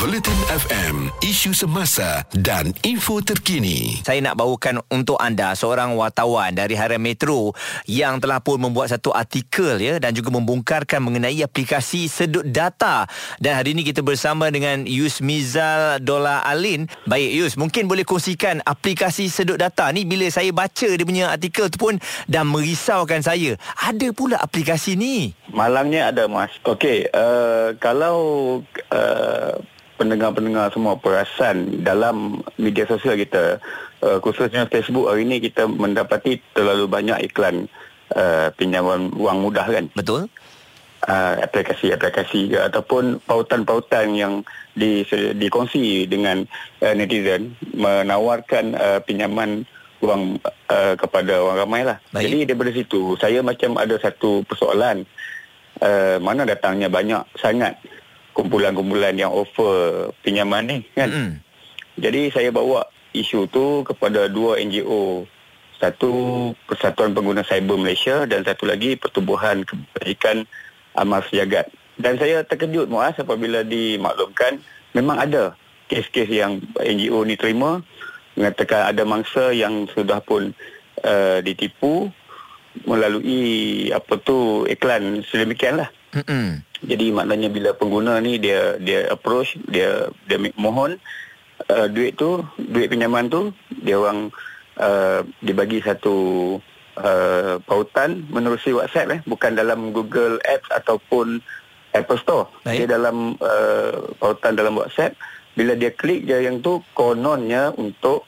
Bulletin FM, isu semasa dan info terkini. Saya nak bawakan untuk anda seorang wartawan dari Harian Metro yang telah pun membuat satu artikel ya dan juga membongkarkan mengenai aplikasi sedut data. Dan hari ini kita bersama dengan Yus Mizal Dola Alin. Baik Yus, mungkin boleh kongsikan aplikasi sedut data ni bila saya baca dia punya artikel tu pun dah merisaukan saya. Ada pula aplikasi ni. Malangnya ada mas. Okey, uh, kalau uh, pendengar-pendengar semua perasan dalam media sosial kita. Uh, khususnya Facebook hari ini kita mendapati terlalu banyak iklan uh, pinjaman wang mudah kan? Betul. Uh, aplikasi-aplikasi ataupun pautan-pautan yang di, dikongsi dengan uh, netizen menawarkan uh, pinjaman wang uh, kepada orang ramai lah. Baik. jadi daripada situ saya macam ada satu persoalan. Uh, mana datangnya banyak sangat kumpulan-kumpulan yang offer pinjaman ni kan. Mm-hmm. Jadi saya bawa isu tu kepada dua NGO. Satu Persatuan Pengguna Cyber Malaysia dan satu lagi Pertubuhan Kebajikan Amal Sejagat. Dan saya terkejut Muaz apabila dimaklumkan memang ada kes-kes yang NGO ni terima mengatakan ada mangsa yang sudah pun uh, ditipu melalui apa tu iklan sedemikianlah. Mm-hmm. Jadi maknanya bila pengguna ni dia dia approach, dia dia mohon uh, duit tu, duit pinjaman tu, dia orang uh, dibagi satu uh, pautan menerusi WhatsApp eh, bukan dalam Google Apps ataupun Apple Store. Baik. Dia dalam uh, pautan dalam WhatsApp, bila dia klik je yang tu kononnya untuk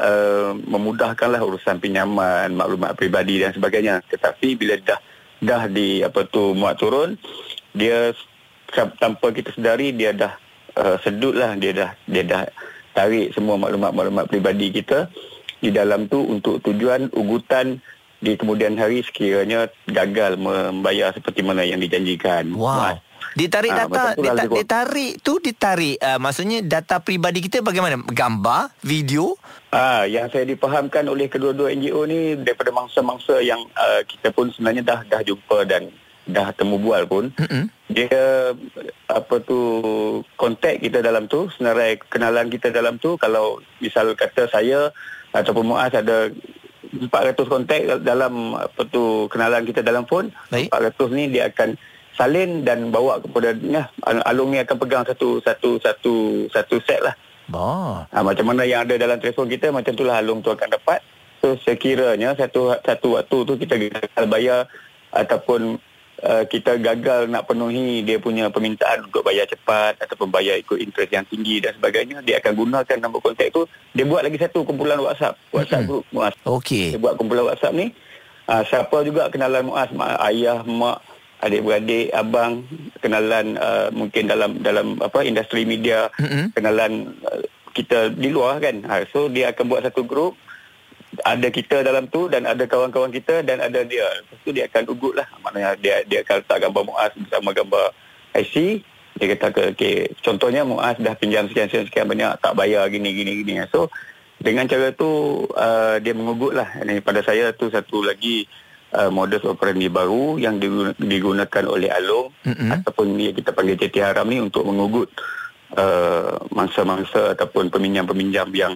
uh, memudahkanlah urusan pinjaman, maklumat peribadi dan sebagainya. Tetapi bila dah dah di apa tu muat turun dia tanpa kita sedari dia dah uh, sedut lah dia dah dia dah tarik semua maklumat-maklumat peribadi kita di dalam tu untuk tujuan ugutan di kemudian hari sekiranya gagal membayar seperti mana yang dijanjikan. Wow. Ditarik ha, data, dita, ditarik tu ditarik uh, maksudnya data peribadi kita bagaimana? Gambar, video? Ah, yang saya dipahamkan oleh kedua-dua NGO ni daripada mangsa-mangsa yang uh, kita pun sebenarnya dah dah jumpa dan dah temu bual pun mm-hmm. dia apa tu kontak kita dalam tu senarai kenalan kita dalam tu kalau misal kata saya ataupun Muaz ada 400 kontak dalam apa tu kenalan kita dalam phone Baik. 400 ni dia akan salin dan bawa kepada ya, Alung ni akan pegang satu satu satu satu set lah. Oh. Ha, macam mana yang ada dalam telefon kita macam itulah Alung tu akan dapat. So sekiranya satu satu waktu tu kita gagal bayar ataupun uh, kita gagal nak penuhi dia punya permintaan untuk bayar cepat ataupun bayar ikut interest yang tinggi dan sebagainya dia akan gunakan nombor kontak tu. Dia buat lagi satu kumpulan WhatsApp WhatsApp group Muaz. Okey. Dia buat kumpulan WhatsApp ni. Uh, siapa juga kenalan Muaz? Mak, ayah mak adik-beradik abang kenalan uh, mungkin dalam dalam apa industri media mm-hmm. kenalan uh, kita di luar kan. Uh, so dia akan buat satu grup ada kita dalam tu dan ada kawan-kawan kita dan ada dia. Lepas tu dia akan ugut lah. Maknanya dia dia akan letak gambar Muaz bersama gambar IC. Dia kata ke, okay, contohnya Muaz dah pinjam sekian-sekian banyak, tak bayar gini-gini-gini. So, dengan cara tu uh, dia mengugut lah. Ini pada saya tu satu lagi uh, modus operandi baru yang digunakan oleh Along mm-hmm. ataupun ni kita panggil JT Haram ni untuk mengugut uh, mangsa-mangsa ataupun peminjam-peminjam yang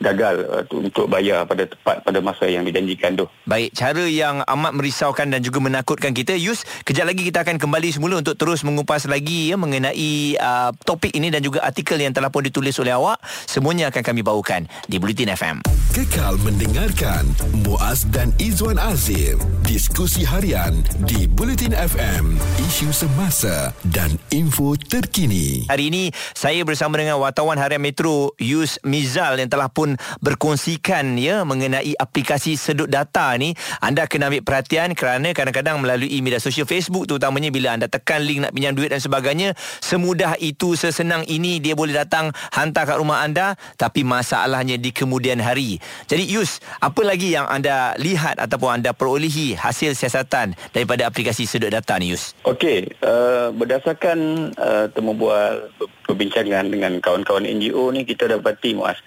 gagal uh, untuk bayar pada tepat pada masa yang dijanjikan tu. Baik, cara yang amat merisaukan dan juga menakutkan kita. Yus, kejap lagi kita akan kembali semula untuk terus mengupas lagi ya mengenai uh, topik ini dan juga artikel yang telah pun ditulis oleh awak. Semuanya akan kami bawakan di Bulletin FM. Kekal mendengarkan Muaz dan Izwan Azim diskusi harian di Bulletin FM, isu semasa dan info terkini. Hari ini saya bersama dengan wartawan harian Metro Yus Mizal yang telah pun pun berkongsikan ya mengenai aplikasi sedut data ni. Anda kena ambil perhatian kerana kadang-kadang melalui media sosial Facebook terutamanya bila anda tekan link nak pinjam duit dan sebagainya semudah itu sesenang ini dia boleh datang hantar kat rumah anda tapi masalahnya di kemudian hari. Jadi Yus apa lagi yang anda lihat ataupun anda perolehi hasil siasatan daripada aplikasi sedut data ni Yus? Okey uh, berdasarkan uh, temu bual perbincangan dengan kawan-kawan NGO ni kita dapati muas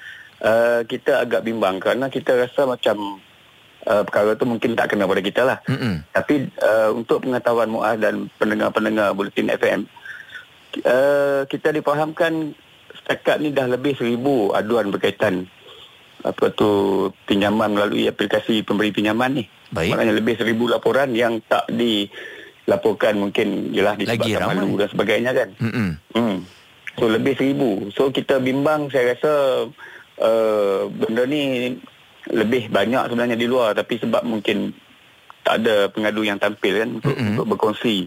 uh, kita agak bimbang kerana kita rasa macam uh, perkara tu mungkin tak kena pada kita lah. Mm-mm. Tapi uh, untuk pengetahuan Muaz dan pendengar-pendengar Bulletin FM, uh, kita dipahamkan setakat ni dah lebih seribu aduan berkaitan apa tu pinjaman melalui aplikasi pemberi pinjaman ni. Baik. Maknanya lebih seribu laporan yang tak dilaporkan mungkin Lagi disebabkan malu dan sebagainya kan. Mm-mm. Hmm. So lebih seribu. So kita bimbang saya rasa uh, benda ni lebih banyak sebenarnya di luar tapi sebab mungkin tak ada pengadu yang tampil kan untuk, Mm-mm. untuk berkongsi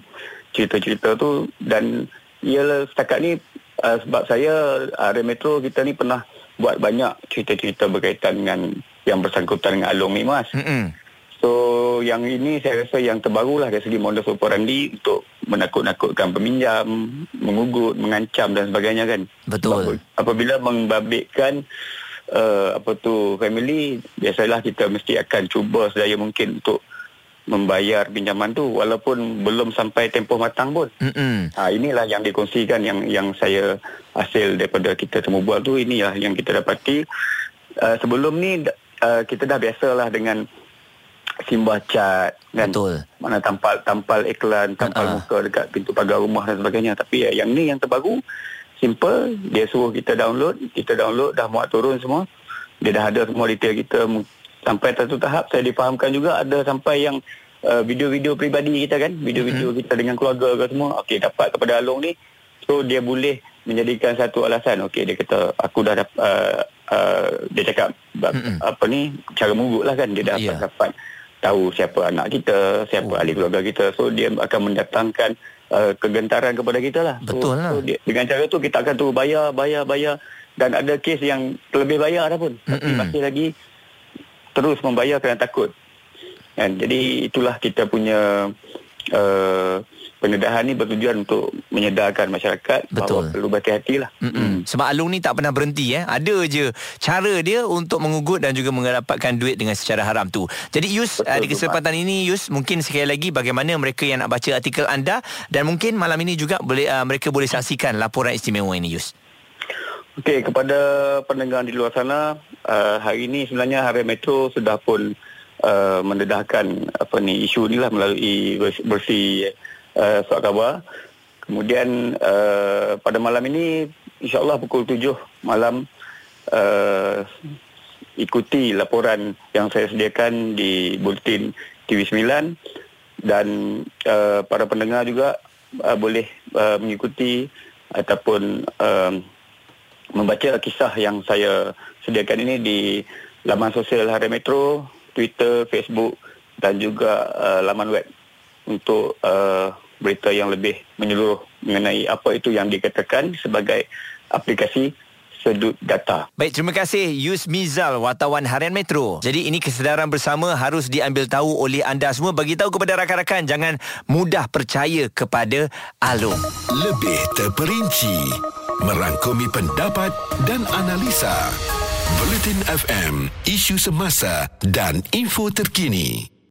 cerita-cerita tu dan ialah setakat ni uh, sebab saya area metro kita ni pernah buat banyak cerita-cerita berkaitan dengan yang bersangkutan dengan Along ni mas. Mm-mm. So yang ini saya rasa yang terbaru lah dari segi modus operandi untuk menakut-nakutkan peminjam, mengugut, mengancam dan sebagainya kan. Betul. Apabila membabitkan uh, apa tu family, biasalah kita mesti akan cuba sedaya mungkin untuk membayar pinjaman tu walaupun belum sampai tempoh matang pun. Mm-mm. Ha, inilah yang dikongsikan yang yang saya hasil daripada kita temu bual tu inilah yang kita dapati uh, sebelum ni uh, kita dah biasalah dengan simbah cat kan? Betul. mana tampal tampal iklan tampal Ha-ha. muka dekat pintu pagar rumah dan sebagainya. Tapi uh, yang ni yang terbaru simple. Dia suruh kita download. Kita download dah muat turun semua. Dia dah ada semua detail kita. Sampai satu tahap saya difahamkan juga ada sampai yang uh, video-video peribadi kita kan? Video-video kita dengan keluarga ke semua. Okey dapat kepada Along ni. So dia boleh menjadikan satu alasan. Okey dia kata aku dah dapat uh, uh, dia cakap apa ni cara mengugut lah kan? Dia dapat Ya. dapat tahu siapa anak kita siapa Oh. ahli keluarga kita so dia akan mendatangkan uh, kegentaran kepada kita lah so, Betul lah. so dia, dengan cara tu kita akan terus bayar bayar bayar dan ada kes yang terlebih bayar dah pun tapi Mm-mm. masih lagi terus membayar kerana takut kan jadi itulah kita punya uh, pendedahan ni bertujuan untuk menyedarkan masyarakat Betul. bahawa perlu berhati-hati lah Mm-mm. Sebab Alung ni tak pernah berhenti eh. Ada je cara dia untuk mengugut dan juga mendapatkan duit dengan secara haram tu. Jadi Yus Betul, uh, di kesempatan ini Yus mungkin sekali lagi bagaimana mereka yang nak baca artikel anda dan mungkin malam ini juga boleh uh, mereka boleh saksikan laporan istimewa ini Yus. Okey, kepada pendengar di luar sana, uh, hari ini sebenarnya Harian Metro sudah pun uh, mendedahkan apa ni isu ni lah melalui versi, uh, surat khabar. Kemudian uh, pada malam ini insya-Allah pukul 7 malam uh, ikuti laporan yang saya sediakan di bulletin TV9 dan uh, para pendengar juga uh, boleh uh, mengikuti ataupun um, membaca kisah yang saya sediakan ini di laman sosial Harian Metro, Twitter, Facebook dan juga uh, laman web untuk uh, berita yang lebih menyeluruh mengenai apa itu yang dikatakan sebagai aplikasi sedut data. Baik, terima kasih Yus Mizal, wartawan Harian Metro. Jadi ini kesedaran bersama harus diambil tahu oleh anda semua. Bagi tahu kepada rakan-rakan jangan mudah percaya kepada Alung. Lebih terperinci merangkumi pendapat dan analisa. Bulletin FM, isu semasa dan info terkini.